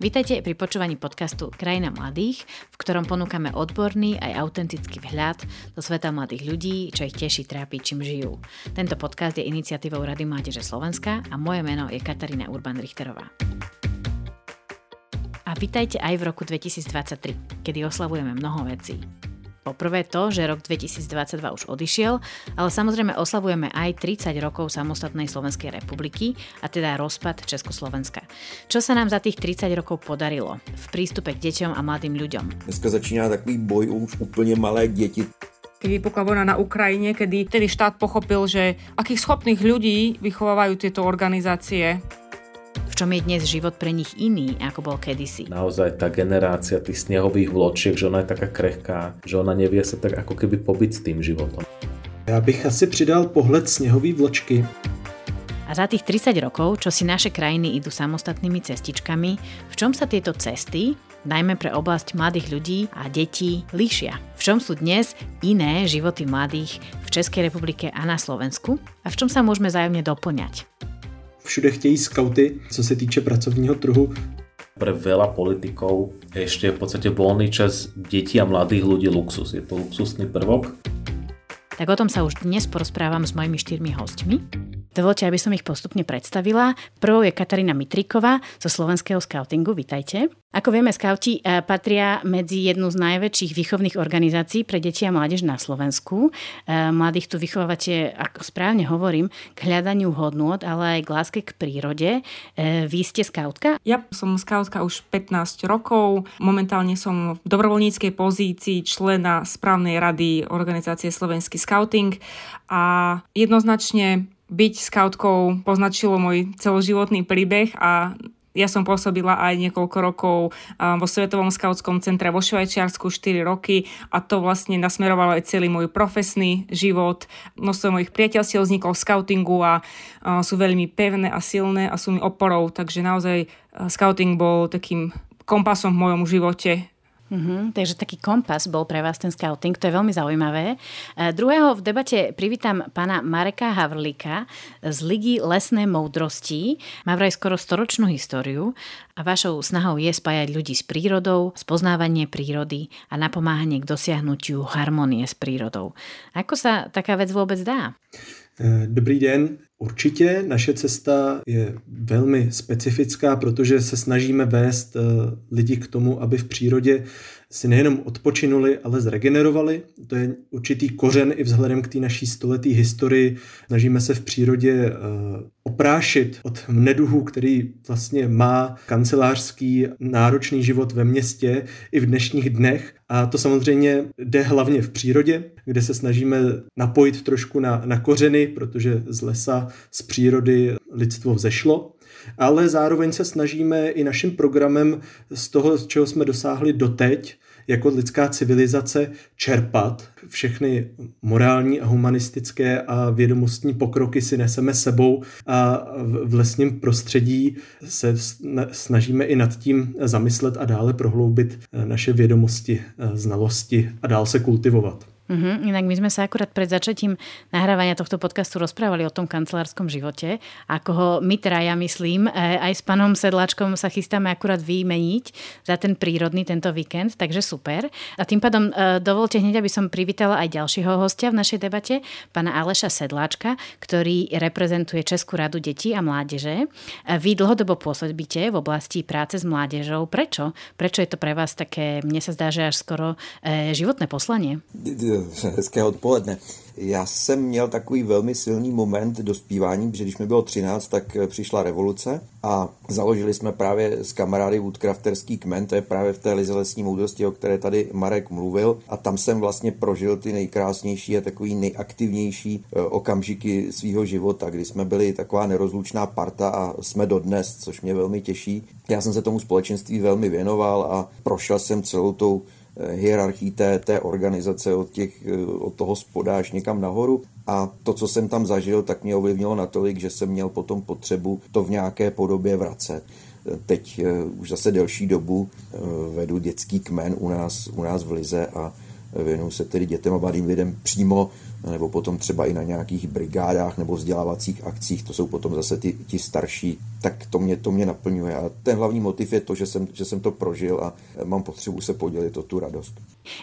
Vítajte pri počúvaní podcastu Krajina mladých, v ktorom ponúkame odborný aj autentický vhľad do sveta mladých ľudí, čo ich teší, trápi, čím žijú. Tento podcast je iniciatívou Rady Mládeže Slovenska a moje meno je Katarína Urban-Richterová. A vítajte aj v roku 2023, kedy oslavujeme mnoho vecí. Poprvé to, že rok 2022 už odišiel, ale samozrejme oslavujeme aj 30 rokov samostatnej Slovenskej republiky a teda rozpad Československa. Čo sa nám za tých 30 rokov podarilo v prístupe k deťom a mladým ľuďom? Dneska začíná takový boj už úplne malé deti keď vypukla vojna na Ukrajine, kedy tedy štát pochopil, že akých schopných ľudí vychovávajú tieto organizácie čom je dnes život pre nich iný, ako bol kedysi. Naozaj tá generácia tých snehových vločiek, že ona je taká krehká, že ona nevie sa tak ako keby pobyť s tým životom. Já bych asi přidal pohled sněhový vločky. A za tých 30 rokov, čo si naše krajiny idú samostatnými cestičkami, v čom sa tieto cesty, najmä pre oblasť mladých ľudí a detí, líšia? V čom sú dnes iné životy mladých v Českej republike a na Slovensku? A v čom sa môžeme zájomne doplňať? Všude chtějí skauty, co se týče pracovního trhu. Pre veľa politikov ešte v podstate voľný čas detí a mladých ľudí luxus. Je to luxusný prvok. Tak o tom sa už dnes porozprávam s mojimi štyrmi hostmi. Dovolte, aby som ich postupne predstavila. Prvou je Katarína Mitriková zo slovenského scoutingu. Vítajte. Ako vieme, skauti eh, patria medzi jednu z najväčších výchovných organizácií pre deti a mládež na Slovensku. Eh, mladých tu vychovávate, ako správne hovorím, k hľadaniu hodnôt, ale aj k láske k prírode. Eh, vy ste skautka? Ja som skautka už 15 rokov. Momentálne som v dobrovoľníckej pozícii člena správnej rady organizácie Slovenský skauting a jednoznačne byť skautkou poznačilo môj celoživotný príbeh a ja som pôsobila aj niekoľko rokov vo Svetovom skautskom centre vo Švajčiarsku 4 roky a to vlastne nasmerovalo aj celý môj profesný život. Množstvo mojich priateľstiev vzniklo v skautingu a sú veľmi pevné a silné a sú mi oporou, takže naozaj skauting bol takým kompasom v mojom živote Mm-hmm, takže taký kompas bol pre vás ten scouting, to je veľmi zaujímavé. E, druhého v debate privítam pána Mareka Havrlíka z Ligy lesné moudrosti. Má vraj skoro storočnú históriu a vašou snahou je spájať ľudí s prírodou, spoznávanie prírody a napomáhanie k dosiahnutiu harmonie s prírodou. Ako sa taká vec vôbec dá? E, dobrý den. Určitě naše cesta je velmi specifická, protože se snažíme vést eh, lidi k tomu, aby v přírodě si nejenom odpočinuli, ale zregenerovali. To je určitý kořen i vzhledem k té naší stoletý historii. Snažíme se v přírodě eh, oprášit od neduhu, který vlastně má kancelářský náročný život ve městě i v dnešních dnech. A to samozřejmě jde hlavně v přírodě, kde se snažíme napojit trošku na, na kořeny, protože z lesa, z přírody lidstvo vzešlo ale zároveň se snažíme i naším programem z toho, z čeho jsme dosáhli doteď, jako lidská civilizace čerpat. Všechny morální a humanistické a vědomostní pokroky si neseme sebou a v lesním prostředí se snažíme i nad tím zamyslet a dále prohloubit naše vědomosti, znalosti a dál se kultivovat. Uh-huh. Inak my sme sa akurát pred začatím nahrávania tohto podcastu rozprávali o tom kancelárskom živote, ako ho my traja, myslím, e, aj s panom Sedláčkom sa chystáme akurát vymeniť za ten prírodný tento víkend, takže super. A tým pádom e, dovolte hneď, aby som privítala aj ďalšieho hostia v našej debate, pána Aleša Sedláčka, ktorý reprezentuje Českú radu detí a mládeže. E, vy dlhodobo pôsobíte v oblasti práce s mládežou. Prečo? Prečo je to pre vás také, mne sa zdá, že až skoro životné poslanie? hezké odpoledne. Já jsem měl takový velmi silný moment dospívání, protože když mi bylo 13, tak eh, přišla revoluce a založili jsme právě s kamarády Woodcrafterský kmen, to je právě v té lize lesní moudrosti, o které tady Marek mluvil a tam jsem vlastně prožil ty nejkrásnější a takový nejaktivnější eh, okamžiky svého života, kdy jsme byli taková nerozlučná parta a jsme dodnes, což mě velmi těší. Já jsem se tomu společenství velmi věnoval a prošel jsem celou tou hierarchii té, té organizace od, těch, eh, od toho spoda až někam nahoru. A to, co jsem tam zažil, tak mě ovlivnilo natolik, že jsem měl potom potřebu to v nějaké podobě vracet. Eh, teď už zase delší dobu vedu dětský kmen u nás, u nás v Lize a věnuju se tedy dětem a mladým lidem přímo nebo potom třeba i na nějakých brigádách nebo vzdělávacích akcích, to jsou potom zase ty, ti starší, tak to mě, to mě naplňuje. A ten hlavní motiv je to, že jsem, že jsem to prožil a mám potřebu se podělit o tu radost.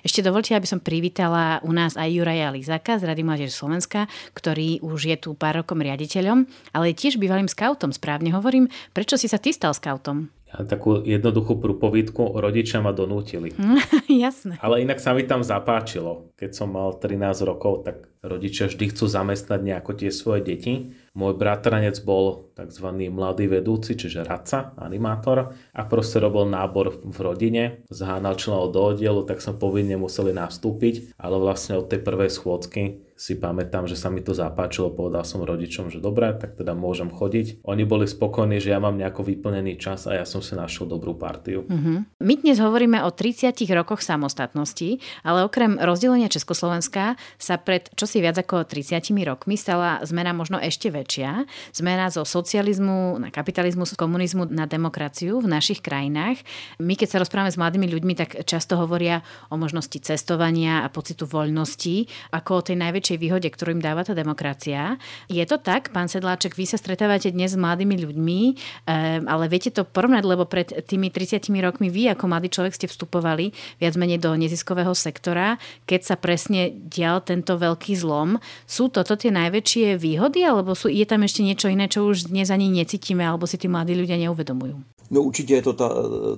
Ešte dovolte, aby som privítala u nás aj Juraja Lizaka z Rady Mládež Slovenska, ktorý už je tu pár rokom riaditeľom, ale tiež bývalým skautom, správne hovorím. Prečo si sa ty stal skautom? Ja takú jednoduchú prúpovidku rodičia ma donútili. Jasné. Ale inak sa mi tam zapáčilo. Keď som mal 13 rokov, tak rodičia vždy chcú zamestnať nejako tie svoje deti. Môj bratranec bol tzv. mladý vedúci, čiže radca, animátor a proste robil nábor v rodine, zhánal členov do oddielu, tak som povinne museli nastúpiť, ale vlastne od tej prvej schôdzky si pamätám, že sa mi to zapáčilo, povedal som rodičom, že dobre, tak teda môžem chodiť. Oni boli spokojní, že ja mám nejako vyplnený čas a ja som si našiel dobrú partiu. Uh-huh. My dnes hovoríme o 30 rokoch samostatnosti, ale okrem rozdelenia Československa sa pred čosi viac ako 30 rokmi stala zmena možno ešte väčšia. Zmena zo socializmu na kapitalizmus, komunizmu na demokraciu v našich krajinách. My keď sa rozprávame s mladými ľuďmi, tak často hovoria o možnosti cestovania a pocitu voľnosti ako o tej najväčšej najväčšej výhode, ktorú im dáva tá demokracia. Je to tak, pán Sedláček, vy sa stretávate dnes s mladými ľuďmi, ehm, ale viete to porovnať, lebo pred tými 30 rokmi vy ako mladý človek ste vstupovali viac menej do neziskového sektora, keď sa presne dial tento veľký zlom. Sú toto tie najväčšie výhody, alebo sú, je tam ešte niečo iné, čo už dnes ani necítime, alebo si tí mladí ľudia neuvedomujú? No určitě je to ta,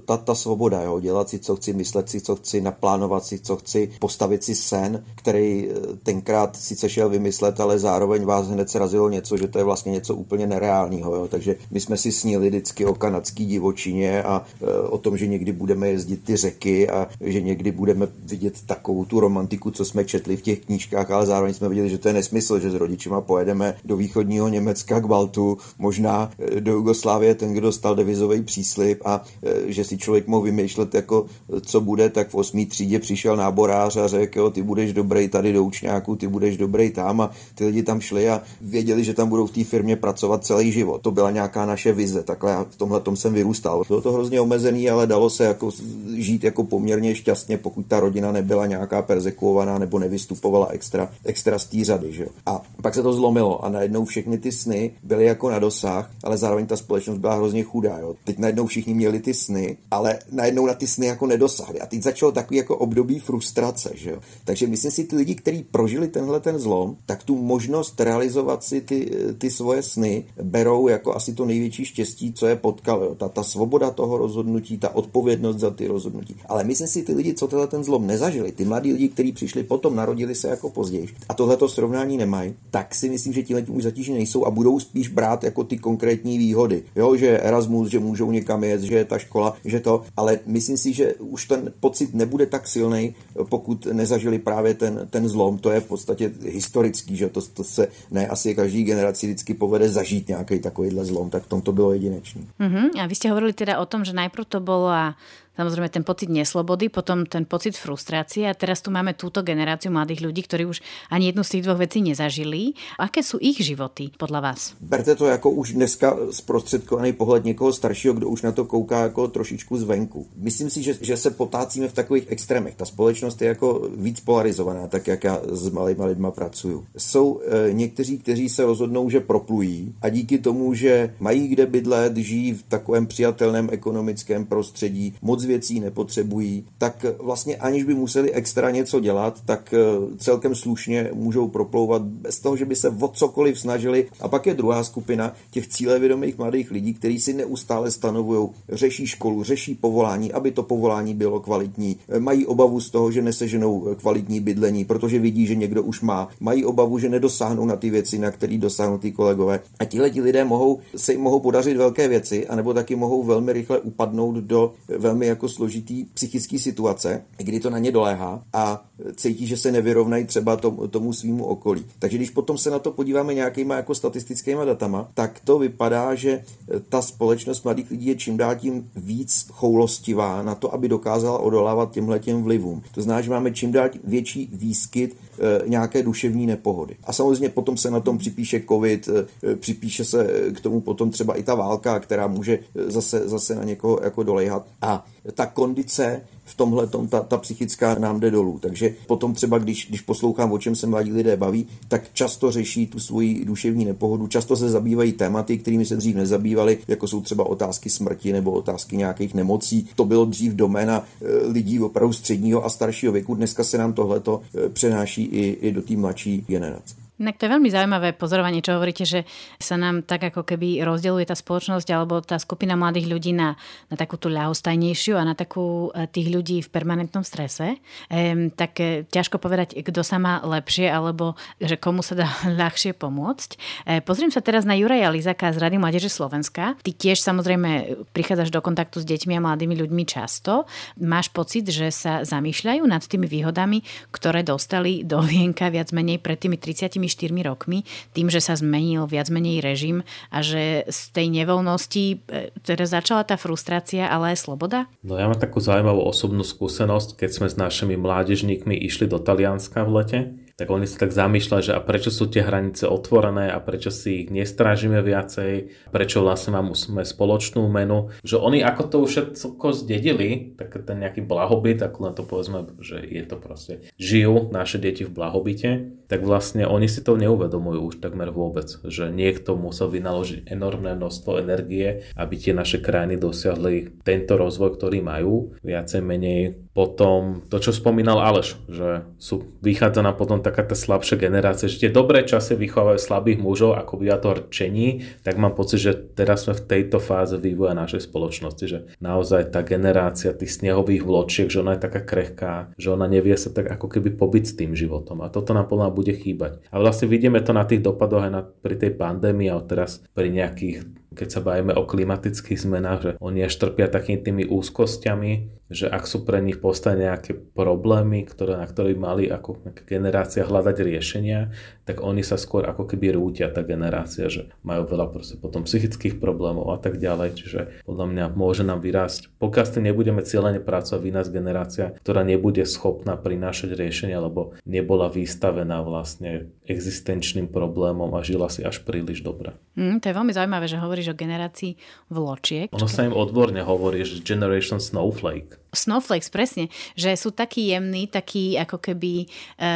ta, ta svoboda, jo? dělat si, co chci, myslet si, co chci, naplánovat si, co chci, postavit si sen, který eh, tenkrát sice šel vymyslet, ale zároveň vás hned srazilo něco, že to je vlastně něco úplně nereálního. Jo? Takže my jsme si snili vždycky o kanadský divočině a e, o tom, že někdy budeme jezdit ty řeky a že někdy budeme vidět takovou tu romantiku, co jsme četli v těch knížkách, ale zároveň jsme viděli, že to je nesmysl, že s rodičima pojedeme do východního Německa k Baltu, možná eh, do Jugoslávie ten, kdo dostal devizový příklad příslip a e, že si člověk mohl vymýšlet, jako co bude, tak v osmý třídě přišel náborář a řekl, ty budeš dobrý tady do učňáku, ty budeš dobrý tam a ty lidi tam šli a věděli, že tam budou v té firmě pracovat celý život. To byla nějaká naše vize, takhle já v tomhle tom jsem vyrůstal. Bylo to hrozně omezený, ale dalo se jako žít jako poměrně šťastně, pokud ta rodina nebyla nějaká persekuovaná nebo nevystupovala extra, extra z té řady. Že? A pak se to zlomilo a najednou všechny ty sny byly jako na dosah, ale zároveň ta společnost byla hrozně chudá. Jo. Teď najednou všichni měli ty sny, ale najednou na ty sny jako nedosáhli. A teď začalo takový jako období frustrace, že jo. Takže myslím si, ty lidi, kteří prožili tenhle ten zlom, tak tu možnost realizovat si ty, ty svoje sny berou jako asi to největší štěstí, co je potkalo. Jo. Ta, ta svoboda toho rozhodnutí, ta odpovědnost za ty rozhodnutí. Ale myslím si, ty lidi, co tenhle ten zlom nezažili, ty mladí lidi, kteří přišli potom, narodili se jako později a tohleto srovnání nemají, tak si myslím, že ti už zatížení nejsou a budou spíš brát jako ty konkrétní výhody. Jo, že Erasmus, že můžou někam jet, že je ta škola, že to, ale myslím si, že už ten pocit nebude tak silný, pokud nezažili právě ten, ten zlom. To je v podstatě historický, že to, to se ne asi každý generaci vždycky povede zažít nějaký takovýhle zlom, tak v tom to bylo jedinečný. Uh-huh. A vy ste hovorili teda o tom, že najprv to bola samozrejme ten pocit neslobody, potom ten pocit frustrácie a teraz tu máme túto generáciu mladých ľudí, ktorí už ani jednu z tých dvoch vecí nezažili. Aké sú ich životy podľa vás? Berte to jako už dneska zprostředkovaný pohled někoho staršího, kdo už na to kouká jako trošičku zvenku. Myslím si, že, že se potácíme v takových extrémech. Ta společnost je jako víc polarizovaná, tak jak já s malýma lidma pracuju. Jsou e, někteří, kteří se rozhodnou, že proplují a díky tomu, že mají kde bydlet, žijí v takovém přijatelném ekonomickém prostředí, moc věcí nepotřebují, tak vlastně aniž by museli extra něco dělat, tak eh, celkem slušně můžou proplouvat bez toho, že by se o cokoliv snažili. A pak je druhá skupina těch cílevědomých mladých lidí, kteří si neustále stanovují, řeší školu, řeší povolání, aby to povolání bylo kvalitní. Mají obavu z toho, že neseženou kvalitní bydlení, protože vidí, že někdo už má. Mají obavu, že nedosáhnou na ty věci, na které dosáhnou ty kolegové. A tihle ti lidé mohou, se jim mohou podařit velké věci, anebo taky mohou velmi rychle upadnout do velmi jako složitý psychický situace, kdy to na ně doléhá a cítí, že se nevyrovnají třeba tomu, tomu svýmu okolí. Takže když potom se na to podíváme nějakýma jako statistickými datama, tak to vypadá, že ta společnost mladých lidí je čím dál tím víc choulostivá na to, aby dokázala odolávat těmhle těm vlivům. To znamená, že máme čím dál větší výskyt e, nějaké duševní nepohody. A samozřejmě potom se na tom připíše covid, e, připíše se k tomu potom třeba i ta válka, která může zase, zase na někoho jako dolejhat. A ta kondice v tomhle, ta, ta psychická nám jde dolů. Takže potom třeba, když, když poslouchám, o čem se mladí lidé baví, tak často řeší tu svoji duševní nepohodu, často se zabývají tématy, kterými se dřív nezabývali, jako jsou třeba otázky smrti nebo otázky nějakých nemocí. To bylo dřív doména e, lidí opravdu středního a staršího věku. Dneska se nám tohleto e, přenáší i, i do té mladší generace. Inak to je veľmi zaujímavé pozorovanie, čo hovoríte, že sa nám tak ako keby rozdeluje tá spoločnosť alebo tá skupina mladých ľudí na, na takú tú ľahostajnejšiu a na takú e, tých ľudí v permanentnom strese. Ehm, tak e, ťažko povedať, kto sa má lepšie alebo že komu sa dá ľahšie pomôcť. E, pozriem sa teraz na Juraja Lizaka z Rady Mládeže Slovenska. Ty tiež samozrejme prichádzaš do kontaktu s deťmi a mladými ľuďmi často. Máš pocit, že sa zamýšľajú nad tými výhodami, ktoré dostali do vienka viac menej pred tými 30 rokmi, tým, že sa zmenil viac menej režim a že z tej nevoľnosti e, teda začala tá frustrácia, ale aj sloboda? No ja mám takú zaujímavú osobnú skúsenosť, keď sme s našimi mládežníkmi išli do Talianska v lete tak oni sa tak zamýšľajú, že a prečo sú tie hranice otvorené a prečo si ich nestrážime viacej, prečo vlastne máme spoločnú menu, že oni ako to všetko zdedili, tak ten nejaký blahobyt, ako len to povedzme, že je to proste, žijú naše deti v blahobite, tak vlastne oni si to neuvedomujú už takmer vôbec, že niekto musel vynaložiť enormné množstvo energie, aby tie naše krajiny dosiahli tento rozvoj, ktorý majú, viacej menej potom to, čo spomínal Aleš, že sú, vychádza nám potom taká tá slabšia generácia, že tie dobré časy vychovajú slabých mužov, ako by to rčení, tak mám pocit, že teraz sme v tejto fáze vývoja našej spoločnosti, že naozaj tá generácia tých snehových vločiek, že ona je taká krehká, že ona nevie sa tak ako keby pobyť s tým životom a toto nám podľa bude chýbať. A vlastne vidíme to na tých dopadoch aj na, pri tej pandémii a teraz pri nejakých keď sa bavíme o klimatických zmenách, že oni až trpia takými tými úzkosťami, že ak sú pre nich postavené nejaké problémy, ktoré, na ktoré mali ako generácia hľadať riešenia, tak oni sa skôr ako keby rútia tá generácia, že majú veľa proste potom psychických problémov a tak ďalej. Čiže podľa mňa môže nám vyrásť, pokiaľ s tým nebudeme cieľene pracovať, vy nás generácia, ktorá nebude schopná prinášať riešenia, lebo nebola vystavená vlastne existenčným problémom a žila si až príliš dobre. Mm, to je veľmi zaujímavé, že hovoríš o generácii vločiek. Ono sa im odborne hovorí, že Generation Snowflake. Snowflakes, presne, že sú takí jemní, takí ako keby e,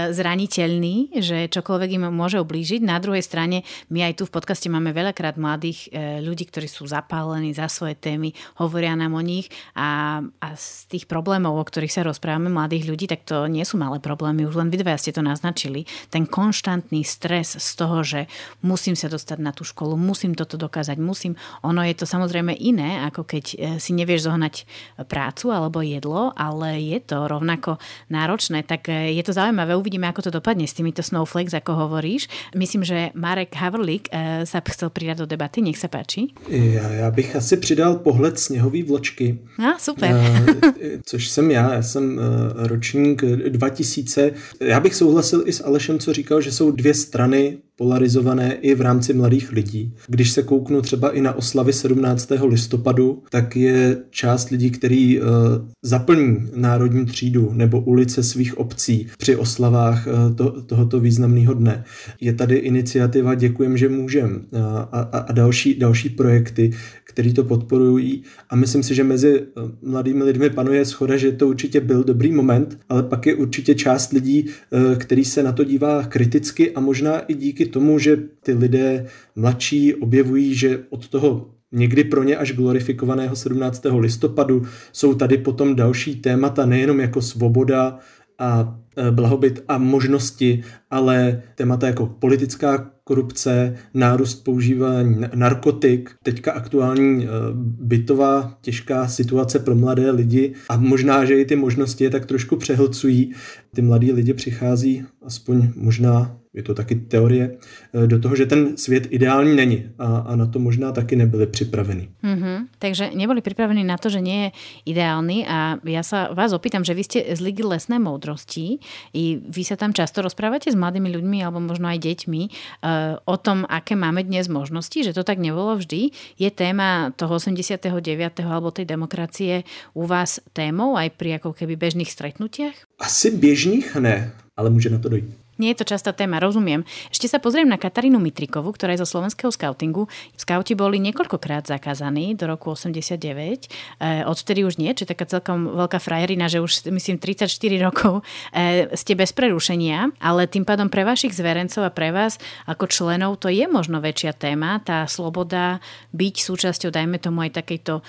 zraniteľní, že čokoľvek im môže ublížiť. Na druhej strane, my aj tu v podcaste máme veľakrát mladých e, ľudí, ktorí sú zapálení za svoje témy, hovoria nám o nich a, a z tých problémov, o ktorých sa rozprávame, mladých ľudí, tak to nie sú malé problémy, už len vy dvaja ste to naznačili. Ten konštantný stres z toho, že musím sa dostať na tú školu, musím toto dokázať, musím. Ono je to samozrejme iné, ako keď e, si nevieš zohnať prácu alebo jedlo, ale je to rovnako náročné, tak e, je to zaujímavé. Uvidíme, ako to dopadne s týmito snowflakes, ako hovoríš. Myslím, že Marek Havrlík e, sa chcel pridať do debaty. Nech sa páči. Já, já bych asi přidal pohled sněhový vločky. A, super. E, což jsem já. Já jsem ročník 2000. Já bych souhlasil i s Alešem, co říkal, že jsou dvě strany polarizované i v rámci mladých lidí. Když se kouknu třeba i na oslavy 17. listopadu, tak je část lidí, který uh, zaplní národní třídu nebo ulice svých obcí při oslavách uh, to, tohoto významného dne. Je tady iniciativa Děkujem, že můžem uh, a, a další, další projekty, které to podporují a myslím si, že mezi mladými lidmi panuje schoda, že to určitě byl dobrý moment, ale pak je určitě část lidí, který se na to dívá kriticky a možná i díky tomu, že ty lidé mladší objevují, že od toho někdy pro ně až glorifikovaného 17. listopadu jsou tady potom další témata, nejenom jako svoboda a e, blahobyt a možnosti, ale témata jako politická korupce, nárůst používání narkotik, teďka aktuální e, bytová těžká situace pro mladé lidi a možná, že i ty možnosti je tak trošku přehlcují. Ty mladí lidi přichází aspoň možná je to taky teorie, eh, do toho, že ten svět ideální není a, a na to možná taky nebyli připravení. Mm-hmm. Takže neboli pripravení na to, že nie je ideálny a ja sa vás opýtam, že vy ste z Ligy lesné moudrosti i vy sa tam často rozprávate s mladými ľuďmi alebo možno aj deťmi e, o tom, aké máme dnes možnosti, že to tak nebolo vždy. Je téma toho 89. alebo tej demokracie u vás témou aj pri ako keby bežných stretnutiach? Asi běžných ne, ale může na to dojít. Nie je to častá téma, rozumiem. Ešte sa pozriem na Katarínu Mitrikovú, ktorá je zo slovenského skautingu. Skauti boli niekoľkokrát zakázaní do roku 89. E, odvtedy už nie, či taká celkom veľká frajerina, že už myslím 34 rokov e, ste bez prerušenia, ale tým pádom pre vašich zverencov a pre vás ako členov to je možno väčšia téma, tá sloboda byť súčasťou, dajme tomu aj takejto e,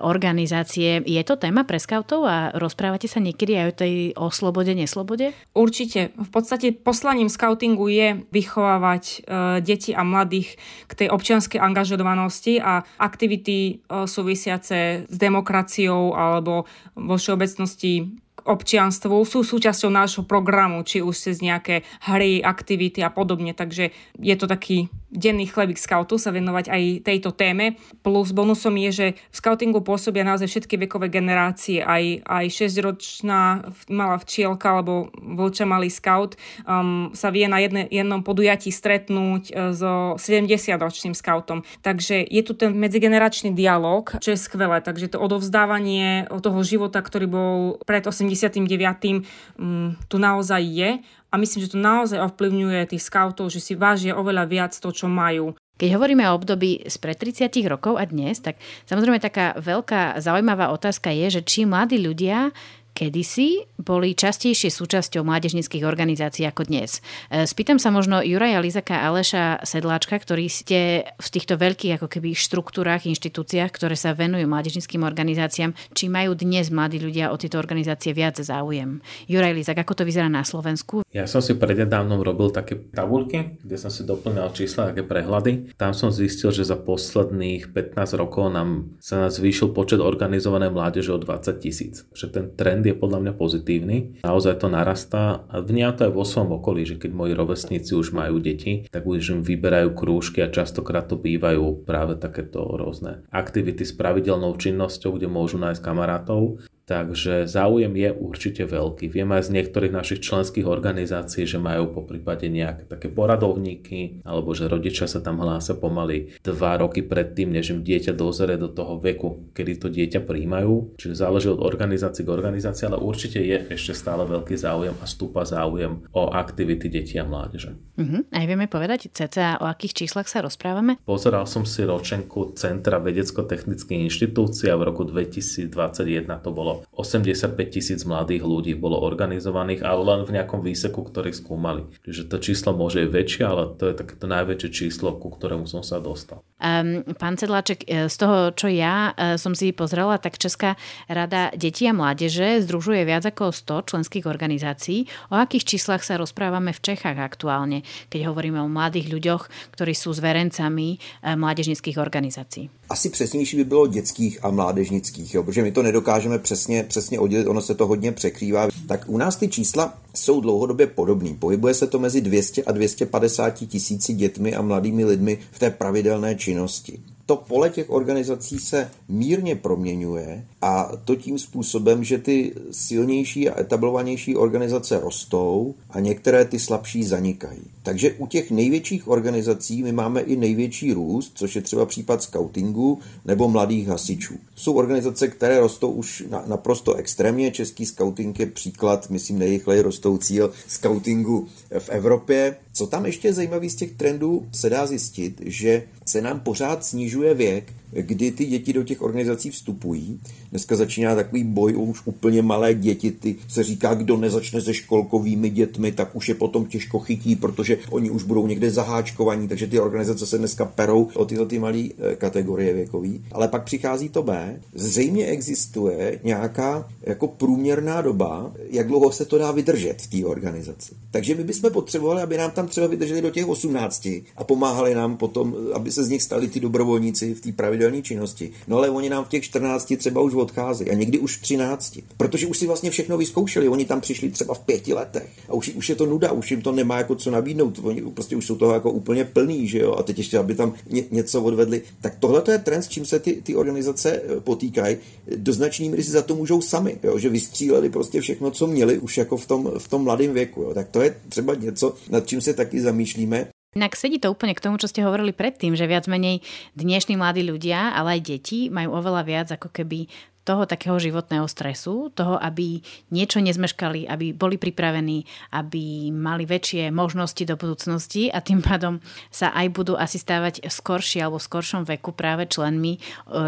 organizácie. Je to téma pre skautov a rozprávate sa niekedy aj o tej o slobode, neslobode? Určite. V podstate poslaním skautingu je vychovávať e, deti a mladých k tej občianskej angažovanosti a aktivity e, súvisiace s demokraciou alebo vo všeobecnosti občianstvu sú súčasťou nášho programu, či už cez nejaké hry, aktivity a podobne. Takže je to taký denný chlebík scoutu sa venovať aj tejto téme. Plus bonusom je, že v scoutingu pôsobia naozaj všetky vekové generácie. Aj, aj 6-ročná malá včielka alebo vlča malý scout um, sa vie na jedne, jednom podujatí stretnúť uh, so 70-ročným scoutom. Takže je tu ten medzigeneračný dialog, čo je skvelé. Takže to odovzdávanie toho života, ktorý bol pred 89. Um, tu naozaj je a myslím, že to naozaj ovplyvňuje tých scoutov, že si vážia oveľa viac to, čo majú. Keď hovoríme o období spred 30 rokov a dnes, tak samozrejme taká veľká zaujímavá otázka je, že či mladí ľudia kedysi boli častejšie súčasťou mládežnických organizácií ako dnes. E, spýtam sa možno Juraja Lizaka Aleša Sedláčka, ktorí ste v týchto veľkých ako keby štruktúrach, inštitúciách, ktoré sa venujú mládežnickým organizáciám, či majú dnes mladí ľudia o tieto organizácie viac záujem. Juraj Lizak, ako to vyzerá na Slovensku? Ja som si prednedávnom robil také tabulky, kde som si doplňal čísla, také prehľady. Tam som zistil, že za posledných 15 rokov nám sa nás zvýšil počet organizovanej mládeže o 20 tisíc. Že ten trend je podľa mňa pozitívny. Naozaj to narastá a vnímam to aj vo svojom okolí, že keď moji rovesníci už majú deti, tak už im vyberajú krúžky a častokrát to bývajú práve takéto rôzne aktivity s pravidelnou činnosťou, kde môžu nájsť kamarátov Takže záujem je určite veľký. Viem aj z niektorých našich členských organizácií, že majú po prípade nejaké také poradovníky, alebo že rodičia sa tam hlásia pomaly dva roky predtým, než im dieťa dozere do toho veku, kedy to dieťa príjmajú. Čiže záleží od organizácie k organizácii, ale určite je ešte stále veľký záujem a stúpa záujem o aktivity detí a mládeže. Uh-huh. Aj vieme povedať cca o akých číslach sa rozprávame? Pozeral som si ročenku Centra vedecko-technických inštitúcií a v roku 2021 to bolo 85 tisíc mladých ľudí bolo organizovaných, ale len v nejakom výseku, ktorý skúmali. Čiže to číslo môže byť väčšie, ale to je takéto najväčšie číslo, ku ktorému som sa dostal. Um, pán Sedláček, e, z toho, čo ja uh, som si pozrela, tak Česká rada detí a mládeže združuje viac ako 100 členských organizácií. O akých číslach sa rozprávame v Čechách aktuálne, keď hovoríme o mladých ľuďoch, ktorí sú zverencami uh, mládežnických organizácií? Asi přesnější by bylo dětských a mládežnických, jo, protože my to nedokážeme přesně, přesně oddělit, ono se to hodně překrývá. Tak u nás ty čísla jsou dlouhodobě podobný. Pohybuje se to mezi 200 a 250 tisíci dětmi a mladými lidmi v té pravidelné činnosti to pole těch organizací se mírně proměňuje a to tím způsobem, že ty silnější a etablovanější organizace rostou a některé ty slabší zanikají. Takže u těch největších organizací my máme i největší růst, což je třeba případ scoutingu nebo mladých hasičů. Jsou organizace, které rostou už naprosto extrémně. Český scouting je příklad, myslím, nejrychleji rostoucího scoutingu v Evropě. Co tam ještě zajímavý z těch trendů se dá zjistit, že se nám pořád snižuje věk kdy ty děti do těch organizací vstupují. Dneska začíná takový boj o už úplně malé děti. Ty se říká, kdo nezačne se školkovými dětmi, tak už je potom těžko chytí, protože oni už budou někde zaháčkovaní, takže ty organizace se dneska perou o tyhle ty malé eh, kategorie věkové. Ale pak přichází to B. Zřejmě existuje nějaká jako průměrná doba, jak dlouho se to dá vydržet v té organizaci. Takže my bychom potřebovali, aby nám tam třeba vydrželi do těch 18 a pomáhali nám potom, aby se z nich stali ty dobrovolníci v té pravidelné pravidelné činnosti. No ale oni nám v těch 14 třeba už odcházejí a někdy už v 13, protože už si vlastně všechno vyzkoušeli. Oni tam přišli třeba v pěti letech a už, už je to nuda, už jim to nemá jako co nabídnout. Oni prostě už jsou toho jako úplně plný, že jo, a teď ještě, aby tam ně, něco odvedli. Tak tohle to je trend, s čím se ty, ty organizace eh, potýkají. Do značný míry si za to můžou sami, jo, že vystříleli prostě všechno, co měli už jako v tom, v tom mladém věku. Jo. Tak to je třeba něco, nad čím se taky zamýšlíme. Inak sedí to úplne k tomu, čo ste hovorili predtým, že viac menej dnešní mladí ľudia, ale aj deti majú oveľa viac ako keby toho takého životného stresu, toho, aby niečo nezmeškali, aby boli pripravení, aby mali väčšie možnosti do budúcnosti a tým pádom sa aj budú asi stávať skoršie alebo v skoršom veku práve členmi e,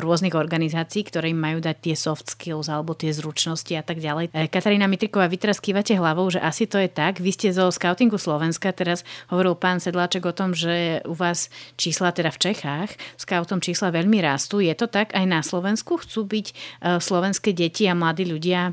rôznych organizácií, ktoré im majú dať tie soft skills alebo tie zručnosti a tak ďalej. E, Katarína Mitriková, vy teraz kývate hlavou, že asi to je tak. Vy ste zo Scoutingu Slovenska, teraz hovoril pán Sedláček o tom, že u vás čísla teda v Čechách, scoutom čísla veľmi rastú. Je to tak aj na Slovensku? Chcú byť e, slovenské deti a mladí ľudia e,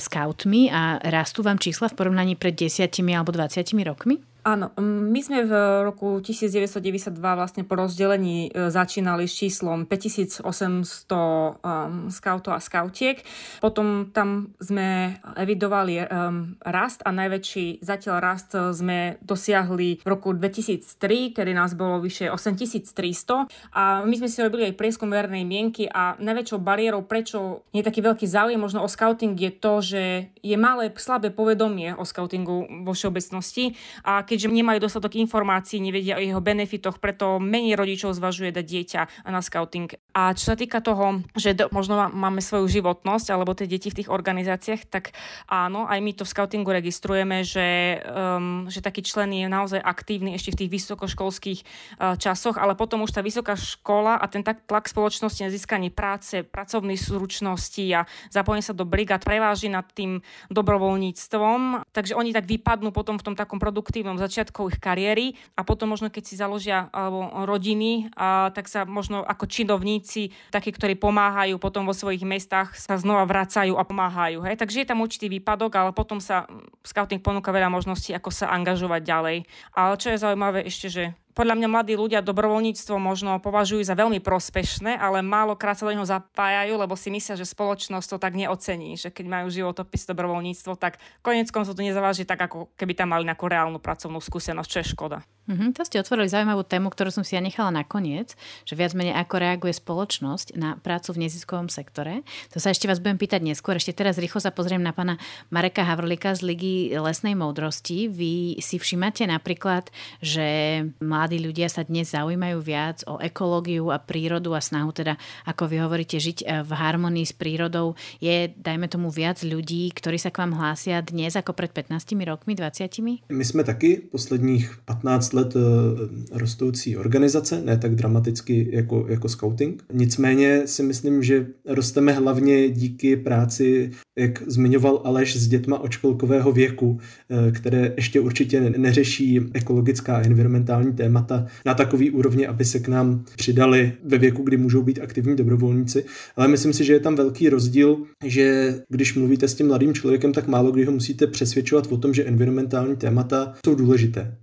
scoutmi a rastú vám čísla v porovnaní pred 10 alebo 20 rokmi? Áno, my sme v roku 1992 vlastne po rozdelení e, začínali s číslom 5800 um, scoutov a scoutiek. Potom tam sme evidovali um, rast a najväčší zatiaľ rast sme dosiahli v roku 2003, kedy nás bolo vyše 8300. A my sme si robili aj prieskum verejnej mienky a najväčšou bariérou, prečo nie je taký veľký záujem možno o scouting, je to, že je malé, slabé povedomie o scoutingu vo všeobecnosti. A keďže nemajú dostatok informácií, nevedia o jeho benefitoch, preto menej rodičov zvažuje dať dieťa na scouting. A čo sa týka toho, že do, možno máme svoju životnosť alebo tie deti v tých organizáciách, tak áno, aj my to v scoutingu registrujeme, že, um, že taký člen je naozaj aktívny ešte v tých vysokoškolských uh, časoch, ale potom už tá vysoká škola a ten tak tlak spoločnosti na získanie práce, pracovnej súručnosti a zapojenie sa do brigád preváži nad tým dobrovoľníctvom. Takže oni tak vypadnú potom v tom takom produktívnom začiatku ich kariéry a potom možno keď si založia alebo rodiny, a, tak sa možno ako činovníci, takí, ktorí pomáhajú potom vo svojich mestách, sa znova vracajú a pomáhajú. Hej? Takže je tam určitý výpadok, ale potom sa scouting ponúka veľa možností, ako sa angažovať ďalej. Ale čo je zaujímavé ešte, že podľa mňa mladí ľudia dobrovoľníctvo možno považujú za veľmi prospešné, ale málokrát sa do neho zapájajú, lebo si myslia, že spoločnosť to tak neocení, že keď majú životopis dobrovoľníctvo, tak konec koncov to nezaváži tak, ako keby tam mali nejakú reálnu pracovnú skúsenosť, čo je škoda. Mm-hmm, to ste otvorili zaujímavú tému, ktorú som si ja nechala nakoniec, že viac menej ako reaguje spoločnosť na prácu v neziskovom sektore. To sa ešte vás budem pýtať neskôr. Ešte teraz rýchlo sa pozriem na pána Mareka Havrlika z Ligy lesnej moudrosti. Vy si všímate napríklad, že mladí ľudia sa dnes zaujímajú viac o ekológiu a prírodu a snahu teda, ako vy hovoríte, žiť eh, v harmonii s prírodou. Je, dajme tomu, viac ľudí, ktorí sa k vám hlásia dnes ako pred 15 rokmi, 20? My jsme taky posledních 15 let eh, rostoucí organizace, ne tak dramaticky jako, jako scouting. Nicméně si myslím, že rosteme hlavně díky práci, jak zmiňoval Aleš, s dětma od školkového věku, eh, které ještě určitě neřeší ekologická a environmentální témata na takový úrovni, aby se k nám přidali ve věku, kdy můžou být aktivní dobrovolníci. Ale myslím si, že je tam velký rozdíl, že když mluvíte s tím mladým člověkem, tak málo kdy ho musíte přesvědčovat o tom, že environmentální témata jsou důležité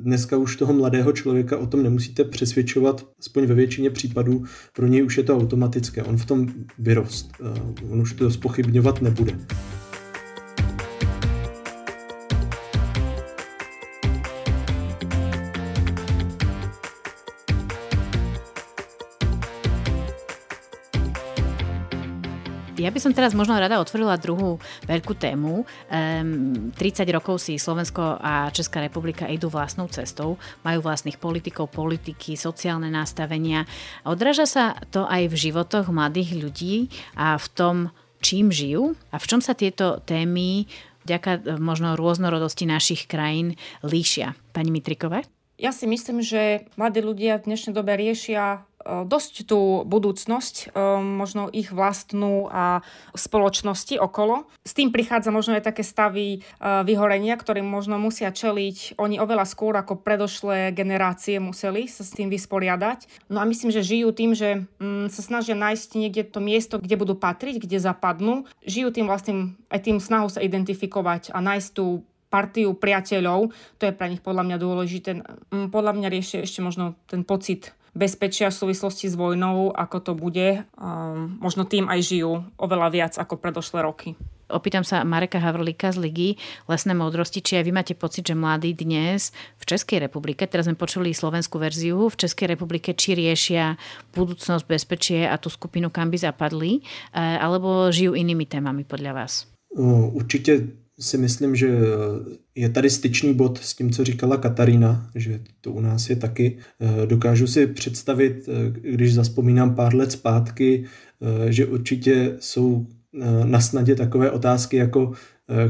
dneska už toho mladého člověka o tom nemusíte přesvědčovat, aspoň ve většině případů, pro něj už je to automatické, on v tom vyrost, on už to spochybňovat nebude. Ja by som teraz možno rada otvorila druhú veľkú tému. Um, 30 rokov si Slovensko a Česká republika idú vlastnou cestou, majú vlastných politikov, politiky, sociálne nastavenia. Odráža sa to aj v životoch mladých ľudí a v tom, čím žijú a v čom sa tieto témy vďaka e, možno rôznorodosti našich krajín líšia. Pani Mitriková? Ja si myslím, že mladí ľudia v dnešnej dobe riešia dosť tú budúcnosť, e, možno ich vlastnú a spoločnosti okolo. S tým prichádza možno aj také stavy e, vyhorenia, ktorým možno musia čeliť oni oveľa skôr ako predošlé generácie museli sa s tým vysporiadať. No a myslím, že žijú tým, že mm, sa snažia nájsť niekde to miesto, kde budú patriť, kde zapadnú. Žijú tým vlastným aj tým snahu sa identifikovať a nájsť tú partiu priateľov, to je pre nich podľa mňa dôležité. Mm, podľa mňa riešia ešte možno ten pocit bezpečia v súvislosti s vojnou, ako to bude. Um, možno tým aj žijú oveľa viac ako predošlé roky. Opýtam sa Mareka Havrlíka z Ligy Lesné modrosti, či aj vy máte pocit, že mladí dnes v Českej republike, teraz sme počuli slovenskú verziu, v Českej republike či riešia budúcnosť, bezpečie a tú skupinu, kam by zapadli, eh, alebo žijú inými témami podľa vás? Určitě si myslím, že je tady styčný bod s tím, co říkala Katarína, že to u nás je taky. Eh, dokážu si představit, eh, když zaspomínám pár let zpátky, že určitě jsou na snadě takové otázky jako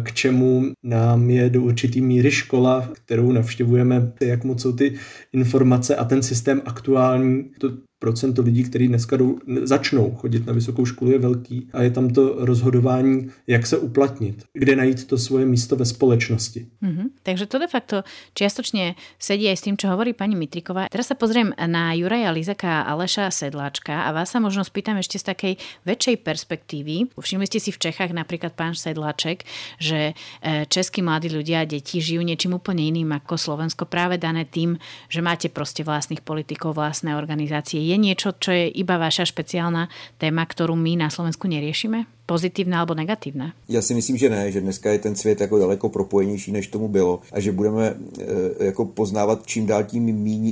k čemu nám je do určitý míry škola, kterou navštěvujeme, jak moc jsou ty informace a ten systém aktuální. To procento lidí, kteří dneska jdou, začnou chodit na vysokou školu, je velký a je tam to rozhodování, jak se uplatnit, kde najít to svoje místo ve společnosti. Mm-hmm. Takže to de facto čiastočne sedí aj s tým, čo hovorí pani Mitriková. Teraz sa pozriem na Juraja Lizaka a Aleša Sedláčka a vás sa možno spýtam ešte z takej väčšej perspektívy. Všimli ste si v Čechách napríklad pán Sedláček, že e, českí mladí ľudia a deti žijú niečím úplne iným ako Slovensko práve dané tým, že máte proste vlastných politikov, vlastné organizácie je niečo, čo je iba vaša špeciálna téma, ktorú my na Slovensku neriešime? Pozitívna alebo negatívna? Já si myslím, že ne, že dneska je ten svět jako daleko propojenější, než tomu bylo a že budeme e, jako poznávat čím dál tím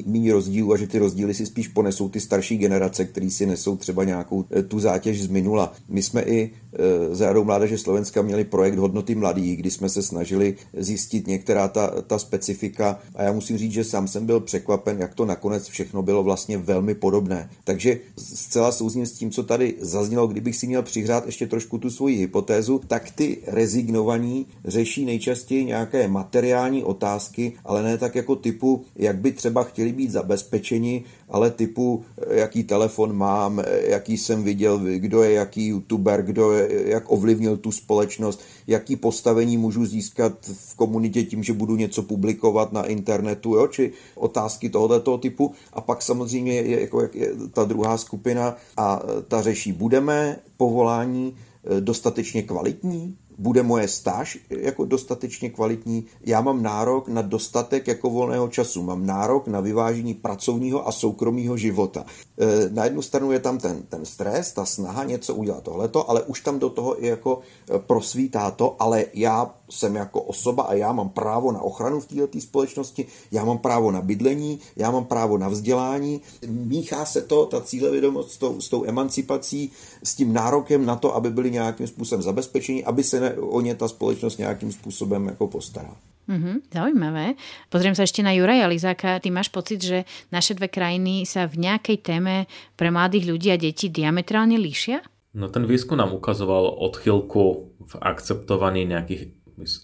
méně rozdílů a že ty rozdíly si spíš ponesou ty starší generace, který si nesou třeba nějakou e, tu zátěž z minula. My jsme i e, za Radou Mládeže Slovenska měli projekt Hodnoty mladých, kdy jsme se snažili zjistit některá ta, ta specifika a já musím říct, že sám jsem byl překvapen, jak to nakonec všechno bylo vlastně velmi podobné. Takže zcela souzním s tím, co tady zaznělo, kdybych si měl přihrát ještě trošku trošku tu svoji hypotézu, tak ty rezignovaní řeší nejčastěji nějaké materiální otázky, ale ne tak jako typu, jak by třeba chtěli být zabezpečeni, ale typu, jaký telefon mám, jaký jsem viděl, kdo je jaký youtuber, kdo je, jak ovlivnil tu společnost, jaký postavení můžu získat v komunitě tím, že budu něco publikovat na internetu, jo? či otázky tohoto typu. A pak samozřejmě je, jako, jak je ta druhá skupina a ta řeší, budeme povolání Eh, dostatečně kvalitní? Bude moje stáž jako dostatečně kvalitní? Já mám nárok na dostatek jako volného času, mám nárok na vyvážení pracovního a soukromého života. Eh, na jednu stranu je tam ten, ten stres, ta snaha něco udělat tohleto, ale už tam do toho i jako eh, prosvítá to, ale já jsem jako osoba a já mám právo na ochranu v této společnosti, já mám právo na bydlení, já mám právo na vzdělání. Míchá se to, ta cílevědomost s tou, s tou emancipací, s tím nárokem na to, aby byli nějakým způsobem zabezpečení, aby se ne, o ně ta společnost nějakým způsobem jako postarala. Mm-hmm, zaujímavé. Pozriem sa ešte na Juraja Lizáka. Ty máš pocit, že naše dve krajiny sa v nejakej téme pre mladých ľudí a detí diametrálne líšia? No ten výskum nám ukazoval odchylku v akceptovaní nejakých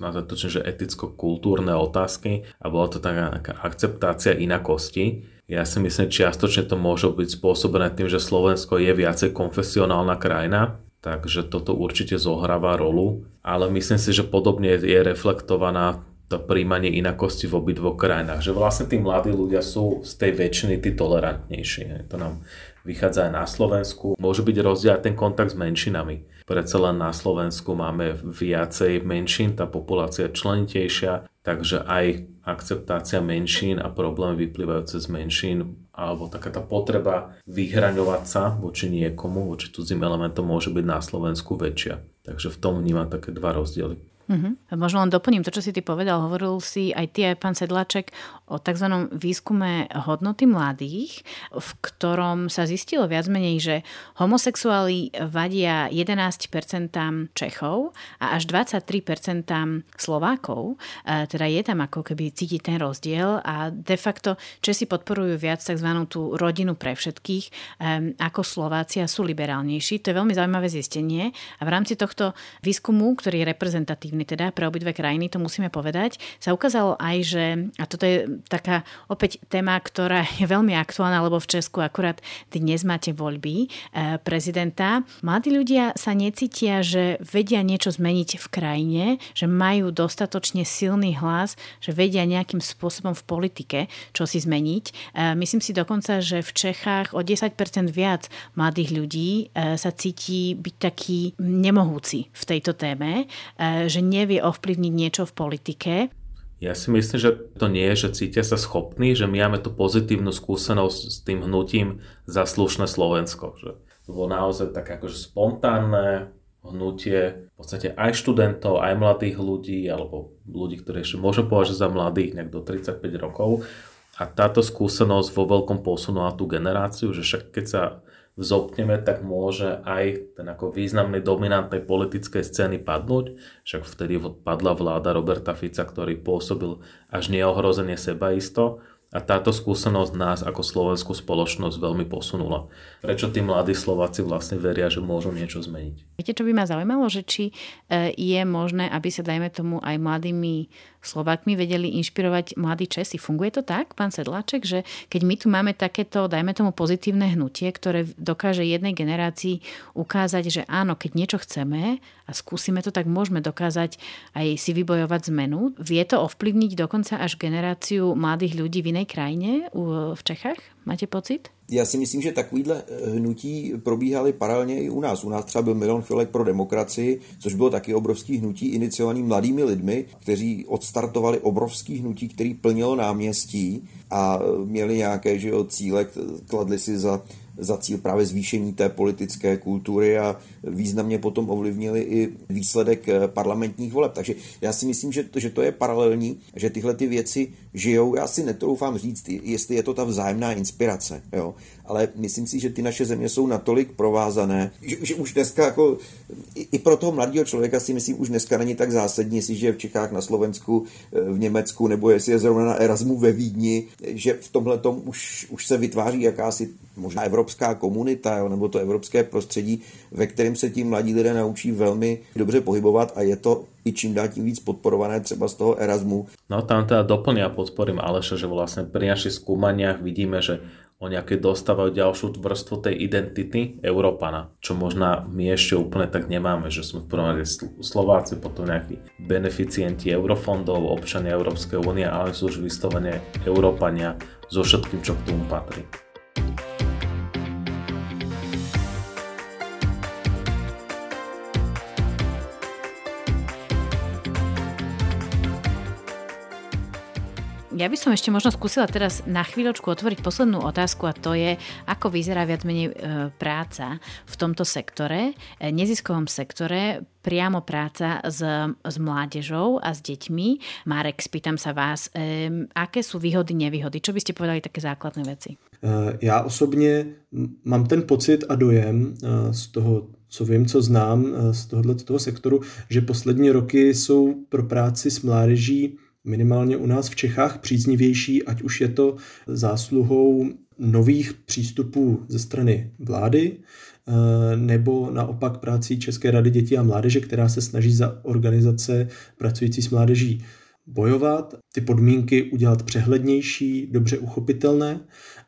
nazvať to, že eticko-kultúrne otázky a bola to taká, taká akceptácia inakosti. Ja si myslím, čiastočne to môže byť spôsobené tým, že Slovensko je viacej konfesionálna krajina, takže toto určite zohráva rolu, ale myslím si, že podobne je reflektovaná to príjmanie inakosti v obidvoch krajinách. Že vlastne tí mladí ľudia sú z tej väčšiny tí tolerantnejší. To nám vychádza aj na Slovensku. Môže byť rozdiel ten kontakt s menšinami. Predsa len na Slovensku máme viacej menšín, tá populácia je členitejšia, takže aj akceptácia menšín a problémy vyplývajúce z menšín alebo taká tá potreba vyhraňovať sa voči niekomu, voči cudzím elementom môže byť na Slovensku väčšia. Takže v tom vnímam také dva rozdiely. Uh-huh. Možno len doplním to, čo si ty povedal. Hovoril si aj ty, aj pán Sedlaček o tzv. výskume hodnoty mladých, v ktorom sa zistilo viac menej, že homosexuáli vadia 11% Čechov a až 23% Slovákov. Teda je tam ako keby cítiť ten rozdiel a de facto Česi podporujú viac tzv. tú rodinu pre všetkých ako Slováci a sú liberálnejší. To je veľmi zaujímavé zistenie a v rámci tohto výskumu, ktorý je reprezentatívny teda pre obidve krajiny, to musíme povedať, sa ukázalo aj, že, a toto je taká opäť téma, ktorá je veľmi aktuálna, lebo v Česku akurát dnes máte voľby e, prezidenta. Mladí ľudia sa necítia, že vedia niečo zmeniť v krajine, že majú dostatočne silný hlas, že vedia nejakým spôsobom v politike čo si zmeniť. E, myslím si dokonca, že v Čechách o 10% viac mladých ľudí e, sa cíti byť taký nemohúci v tejto téme, že nevie ovplyvniť niečo v politike. Ja si myslím, že to nie je, že cítia sa schopní, že my máme tú pozitívnu skúsenosť s tým hnutím za slušné Slovensko. Že to bolo naozaj tak akože spontánne hnutie v podstate aj študentov, aj mladých ľudí, alebo ľudí, ktorí ešte môžem považovať za mladých, nejak do 35 rokov. A táto skúsenosť vo veľkom posunula tú generáciu, že však keď sa vzopneme, tak môže aj ten ako významnej dominantnej politickej scény padnúť. Však vtedy padla vláda Roberta Fica, ktorý pôsobil až neohrozenie sebaisto. A táto skúsenosť nás ako slovenskú spoločnosť veľmi posunula. Prečo tí mladí Slováci vlastne veria, že môžu niečo zmeniť? Viete, čo by ma zaujímalo, že či e, je možné, aby sa, dajme tomu, aj mladými Slovákmi vedeli inšpirovať mladí Česi. Funguje to tak, pán Sedláček, že keď my tu máme takéto, dajme tomu, pozitívne hnutie, ktoré dokáže jednej generácii ukázať, že áno, keď niečo chceme a skúsime to, tak môžeme dokázať aj si vybojovať zmenu. Vie to ovplyvniť dokonca až generáciu mladých ľudí v inej krajine v Čechách? Máte pocit? Já si myslím, že takovýhle eh, hnutí probíhaly paralelně i u nás. U nás třeba byl Milion Chvilek pro demokracii, což bylo taky obrovský hnutí iniciovaný mladými lidmi, kteří odstartovali obrovský hnutí, který plnilo náměstí a měli nějaké že jo, cíle, kladli si za za cíl právě zvýšení té politické kultury a významně potom ovlivnili i výsledek eh, parlamentních voleb. Takže já si myslím, že to, že to je paralelní, že tyhle ty věci žijou. Já si netroufám říct, jestli je to ta vzájemná inspirace, jo. ale myslím si, že ty naše země jsou natolik provázané, že, že už dneska jako i, i pro toho mladého člověka si myslím, už dneska není tak zásadní, jestli je v Čechách, na Slovensku, eh, v Německu, nebo jestli je zrovna na Erasmu ve Vídni, že v tomhle už, už se vytváří jakási možná evropská komunita, jo, nebo to evropské prostředí, ve kterém se tím mladí lidé naučí velmi dobře pohybovat a je to i čím dál tím víc podporované třeba z toho Erasmu. No tam teda doplňa podporím Aleša, že vlastne pri našich skúmaniach vidíme, že oni aké dostávajú ďalšiu vrstvu tej identity Európana, čo možná my ešte úplne tak nemáme, že sme v prvom rade Slováci, potom nejakí beneficienti eurofondov, občania Európskej únie, ale sú už vyslovene Európania so všetkým, čo k tomu patrí. Ja by som ešte možno skúsila teraz na chvíľočku otvoriť poslednú otázku a to je, ako vyzerá viac menej e, práca v tomto sektore, e, neziskovom sektore, priamo práca s, s mládežou a s deťmi. Marek, spýtam sa vás, e, aké sú výhody, nevýhody? Čo by ste povedali také základné veci? Já osobně mám ten pocit a dojem z toho, co vím, co znám z tohoto toho sektoru, že poslední roky jsou pro práci s mládeží minimálně u nás v Čechách příznivější, ať už je to zásluhou nových přístupů ze strany vlády, eh, nebo naopak prací České rady dětí a mládeže, která se snaží za organizace pracující s mládeží bojovat, ty podmínky udělat přehlednější, dobře uchopitelné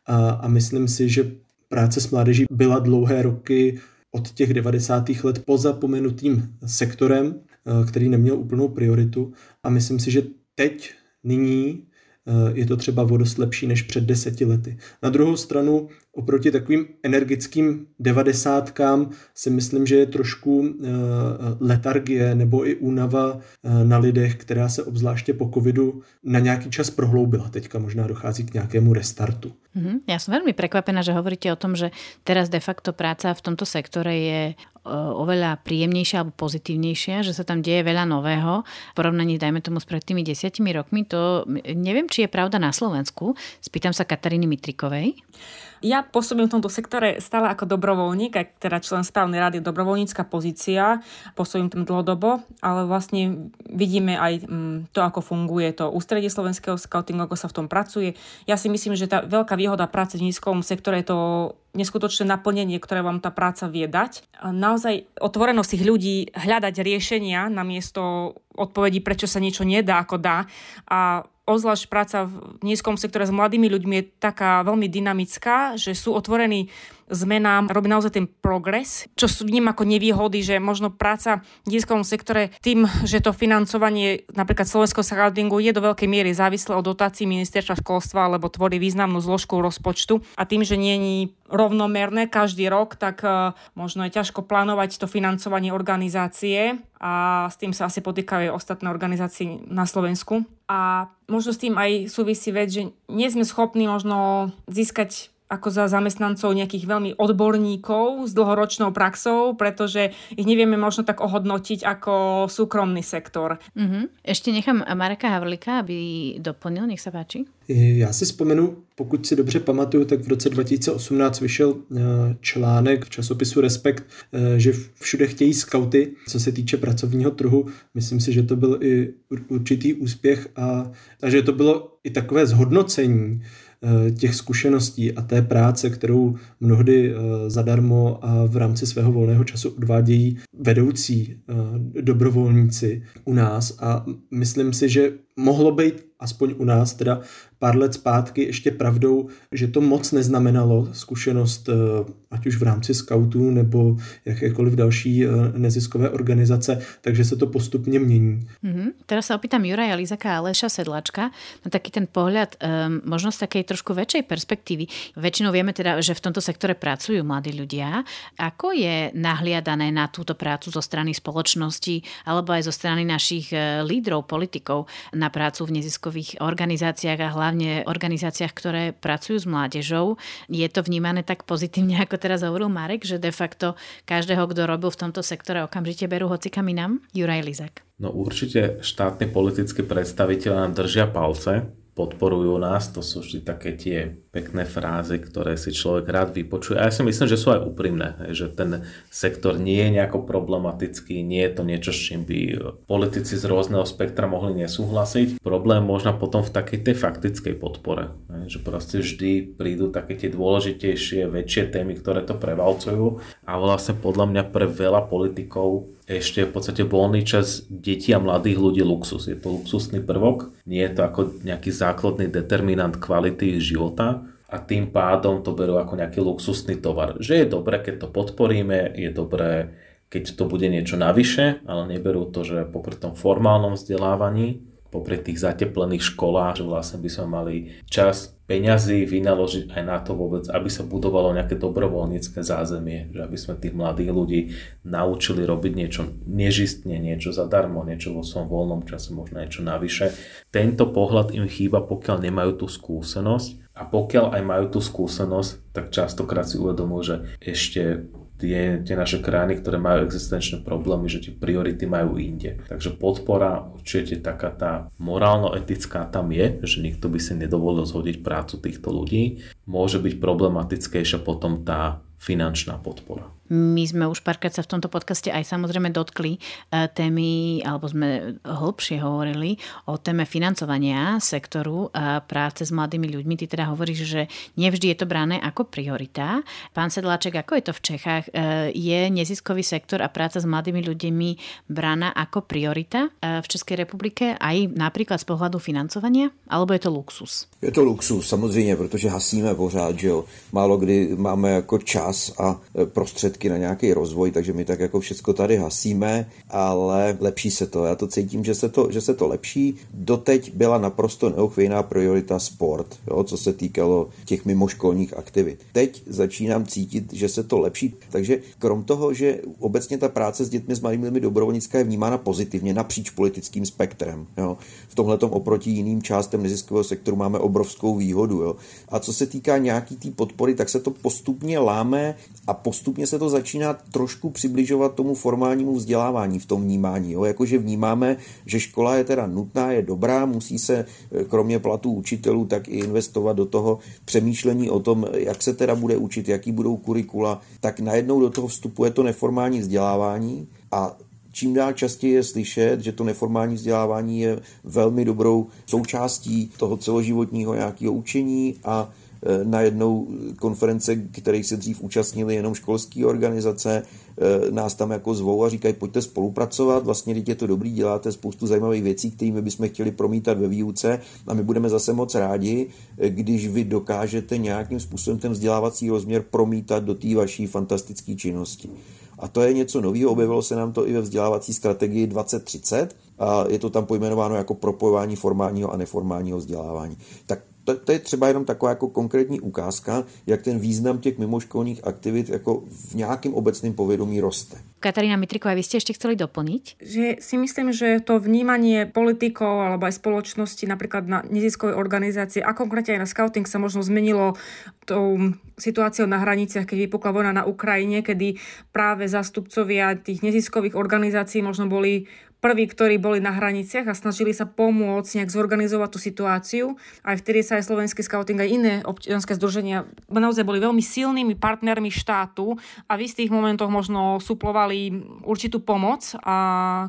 a, a myslím si, že práce s mládeží byla dlouhé roky od těch 90. let pozapomenutým sektorem, eh, který neměl úplnou prioritu a myslím si, že teď, nyní, eh, je to třeba o dost lepší než před deseti lety. Na druhou stranu, oproti takovým energickým devadesátkám si myslím, že je trošku eh, letargie nebo i únava eh, na lidech, která se obzvláště po covidu na nějaký čas prohloubila. Teďka možná dochází k nějakému restartu. Mm-hmm. Ja som veľmi prekvapená, že hovoríte o tom, že teraz de facto práca v tomto sektore je oveľa príjemnejšia alebo pozitívnejšia, že sa tam deje veľa nového. V porovnaní, dajme tomu, s pred tými desiatimi rokmi, to neviem, či je pravda na Slovensku. Spýtam sa Kataríny Mitrikovej. Ja pôsobím v tomto sektore stále ako dobrovoľník, aj teda člen správnej rady, dobrovoľnícka pozícia, pôsobím tam dlhodobo, ale vlastne vidíme aj mm, to, ako funguje to ústredie slovenského scoutingu, ako sa v tom pracuje. Ja si myslím, že tá veľká výhoda práce v nízkom sektore je to neskutočné naplnenie, ktoré vám tá práca vie dať. Naozaj otvorenosť tých ľudí hľadať riešenia namiesto odpovedí, prečo sa niečo nedá, ako dá. A ozvlášť práca v nízkom sektore s mladými ľuďmi je taká veľmi dynamická, že sú otvorení zmenám, robí naozaj ten progres, čo vním ako nevýhody, že možno práca v nízkom sektore tým, že to financovanie napríklad slovenského scoutingu je do veľkej miery závislé od dotácií ministerstva školstva, alebo tvorí významnú zložku rozpočtu a tým, že nie je rovnomerné každý rok, tak uh, možno je ťažko plánovať to financovanie organizácie a s tým sa asi potýkajú aj ostatné organizácie na Slovensku. A možno s tým aj súvisí vec, že nie sme schopní možno získať ako za zamestnancov nejakých veľmi odborníkov s dlhoročnou praxou, pretože ich nevieme možno tak ohodnotiť ako súkromný sektor. Mm-hmm. Ešte nechám Mareka Havlika, aby doplnil, nech sa páči. Já si vzpomenu, pokud si dobře pamatuju, tak v roce 2018 vyšel eh, článek v časopisu Respekt, eh, že všude chtějí skauty, co se týče pracovního trhu. Myslím si, že to byl i určitý úspěch a, a že to bylo i takové zhodnocení těch zkušeností a té práce, kterou mnohdy eh, zadarmo a v rámci svého volného času odvádějí vedoucí eh, dobrovolníci u nás. A myslím si, že mohlo být aspoň u nás teda pár let zpátky ještě pravdou, že to moc neznamenalo zkušenost ať už v rámci scoutů nebo jakékoliv další neziskové organizace, takže se to postupně mění. Mm-hmm. Teraz sa opýtam Juraja Lizaka a Leša Sedlačka na taký ten pohľad um, možno z takej trošku väčšej perspektívy. Väčšinou vieme teda, že v tomto sektore pracujú mladí ľudia. Ako je nahliadané na túto prácu zo strany spoločnosti alebo aj zo strany našich lídrov, politikov na prácu v neziskových organizáciách a hlavne organizáciách, ktoré pracujú s mládežou? Je to vnímané tak pozitívne, ako teraz hovoril Marek, že de facto každého, kto robil v tomto sektore, okamžite berú hocikam inám? Juraj Lizak. No určite štátni politickí predstaviteľe nám držia palce, podporujú nás, to sú vždy také tie pekné frázy, ktoré si človek rád vypočuje. A ja si myslím, že sú aj úprimné, že ten sektor nie je nejako problematický, nie je to niečo, s čím by politici z rôzneho spektra mohli nesúhlasiť. Problém možno potom v takej tej faktickej podpore, že proste vždy prídu také tie dôležitejšie, väčšie témy, ktoré to prevalcujú a vlastne podľa mňa pre veľa politikov ešte v podstate voľný čas detí a mladých ľudí luxus. Je to luxusný prvok, nie je to ako nejaký základný determinant kvality ich života a tým pádom to berú ako nejaký luxusný tovar. Že je dobré, keď to podporíme, je dobré, keď to bude niečo navyše, ale neberú to, že popri tom formálnom vzdelávaní popri tých zateplených školách, že vlastne by sme mali čas, peňazí vynaložiť aj na to vôbec, aby sa budovalo nejaké dobrovoľnícke zázemie, že aby sme tých mladých ľudí naučili robiť niečo nežistne, niečo zadarmo, niečo vo svojom voľnom čase, možno niečo navyše. Tento pohľad im chýba, pokiaľ nemajú tú skúsenosť a pokiaľ aj majú tú skúsenosť, tak častokrát si uvedomujú, že ešte tie, tie naše krajiny, ktoré majú existenčné problémy, že tie priority majú inde. Takže podpora určite taká tá morálno-etická tam je, že nikto by si nedovolil zhodiť prácu týchto ľudí. Môže byť problematickejšia potom tá finančná podpora. My sme už párkrát sa v tomto podcaste aj samozrejme dotkli e, témy, alebo sme hlbšie hovorili o téme financovania sektoru práce s mladými ľuďmi. Ty teda hovoríš, že nevždy je to brané ako priorita. Pán Sedláček, ako je to v Čechách? E, je neziskový sektor a práca s mladými ľuďmi braná ako priorita e, v Českej republike aj napríklad z pohľadu financovania? Alebo je to luxus? Je to luxus, samozřejmě, protože hasíme pořád, že jo. Málo kdy máme jako čas a prostředky prostředky na nějaký rozvoj, takže my tak jako všechno tady hasíme, ale lepší se to. Já to cítím, že se to, že se to lepší. Doteď byla naprosto neochvějná priorita sport, jo, co se týkalo těch mimoškolních aktivit. Teď začínám cítit, že se to lepší. Takže krom toho, že obecně ta práce s dětmi s malými lidmi dobrovolnická je vnímána pozitivně napříč politickým spektrem. Jo. V tomhle oproti jiným částem neziskového sektoru máme obrovskou výhodu. Jo. A co se týká nějaký té tý podpory, tak se to postupně láme a postupně se to začíná trošku přibližovat tomu formálnímu vzdělávání v tom vnímání. Jo? Jakože vnímáme, že škola je teda nutná, je dobrá, musí se eh, kromě platů učitelů tak i investovat do toho přemýšlení o tom, jak se teda bude učit, jaký budou kurikula, tak najednou do toho vstupuje to neformální vzdělávání a čím dál častěji je slyšet, že to neformální vzdělávání je velmi dobrou součástí toho celoživotního nějakého učení a najednou konference, kterých se dřív účastnili jenom školské organizace, eh, nás tam jako zvou a říkají, pojďte spolupracovat, vlastně teď je to dobrý, děláte spoustu zajímavých věcí, kterými bychom chtěli promítat ve výuce a my budeme zase moc rádi, když vy dokážete nějakým způsobem ten vzdělávací rozměr promítat do té vaší fantastické činnosti. A to je něco nového, objevilo se nám to i ve vzdělávací strategii 2030 a je to tam pojmenováno jako propojování formálního a neformálního vzdělávání. Tak to, to je třeba jenom taková jako konkrétní ukázka, jak ten význam těch mimoškolních aktivit jako v nějakém obecném povědomí roste. Katarína Mitriková, vy ste ešte chceli doplniť? Že si myslím, že to vnímanie politikov alebo aj spoločnosti napríklad na neziskovej organizácie a konkrétne aj na scouting sa možno zmenilo tou situáciou na hraniciach, keď vypukla vojna na Ukrajine, kedy práve zastupcovia tých neziskových organizácií možno boli prví, ktorí boli na hraniciach a snažili sa pomôcť nejak zorganizovať tú situáciu. Aj vtedy sa aj slovenský scouting, aj iné občianske združenia naozaj boli veľmi silnými partnermi štátu a v istých momentoch možno suplovali určitú pomoc a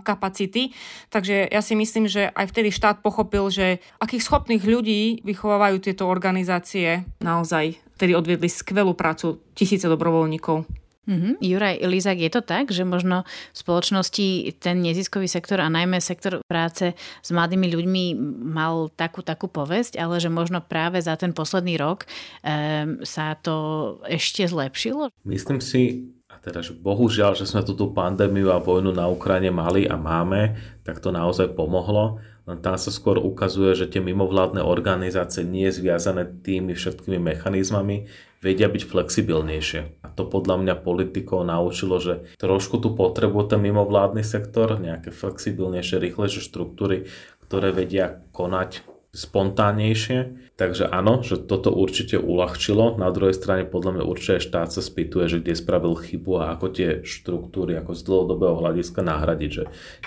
kapacity. Takže ja si myslím, že aj vtedy štát pochopil, že akých schopných ľudí vychovávajú tieto organizácie naozaj vtedy odviedli skvelú prácu tisíce dobrovoľníkov. Mm-hmm. Juraj Lizak, je to tak, že možno v spoločnosti ten neziskový sektor a najmä sektor práce s mladými ľuďmi mal takú, takú povesť, ale že možno práve za ten posledný rok um, sa to ešte zlepšilo? Myslím si, a teda, že bohužiaľ, že sme túto pandémiu a vojnu na Ukrajine mali a máme, tak to naozaj pomohlo. Tam sa skôr ukazuje, že tie mimovládne organizácie nie je zviazané tými všetkými mechanizmami, vedia byť flexibilnejšie. A to podľa mňa politikov naučilo, že trošku tu potrebuje ten mimovládny sektor, nejaké flexibilnejšie, rýchlejšie štruktúry, ktoré vedia konať spontánnejšie. Takže áno, že toto určite uľahčilo. Na druhej strane podľa mňa určite štát sa spýtuje, že kde spravil chybu a ako tie štruktúry ako z dlhodobého hľadiska nahradiť. Že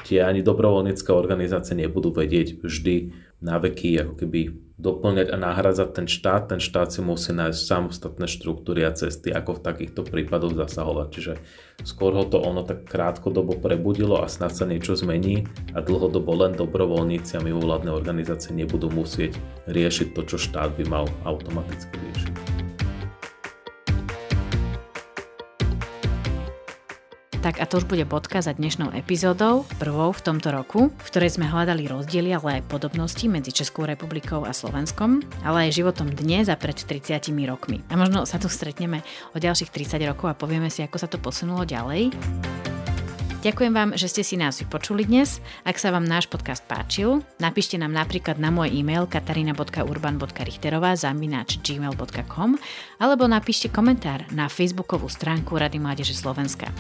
tie ani dobrovoľnícke organizácie nebudú vedieť vždy na veky ako keby doplňať a nahradzať ten štát. Ten štát si musí nájsť samostatné štruktúry a cesty, ako v takýchto prípadoch zasahovať. Čiže skôr ho to ono tak krátkodobo prebudilo a snad sa niečo zmení a dlhodobo len dobrovoľníci a mimovládne organizácie nebudú musieť riešiť to, čo štát by mal automaticky riešiť. Tak a to už bude bodka za dnešnou epizódou, prvou v tomto roku, v ktorej sme hľadali rozdiely, ale aj podobnosti medzi Českou republikou a Slovenskom, ale aj životom dnes a pred 30 rokmi. A možno sa tu stretneme o ďalších 30 rokov a povieme si, ako sa to posunulo ďalej. Ďakujem vám, že ste si nás vypočuli dnes. Ak sa vám náš podcast páčil, napíšte nám napríklad na môj e-mail katarina.urban.richterová zaminač gmail.com alebo napíšte komentár na facebookovú stránku Rady Mládeže Slovenska.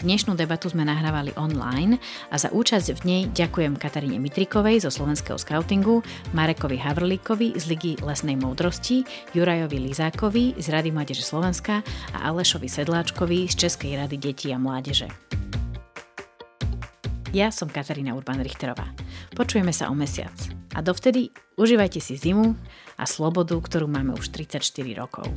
Dnešnú debatu sme nahrávali online a za účasť v nej ďakujem Kataríne Mitrikovej zo Slovenského scoutingu, Marekovi Havrlíkovi z Ligy lesnej moudrosti, Jurajovi Lizákovi z Rady Mládeže Slovenska a Alešovi Sedláčkovi z Českej rady detí a mládeže. Ja som Katarína Urban-Richterová. Počujeme sa o mesiac. A dovtedy užívajte si zimu a slobodu, ktorú máme už 34 rokov.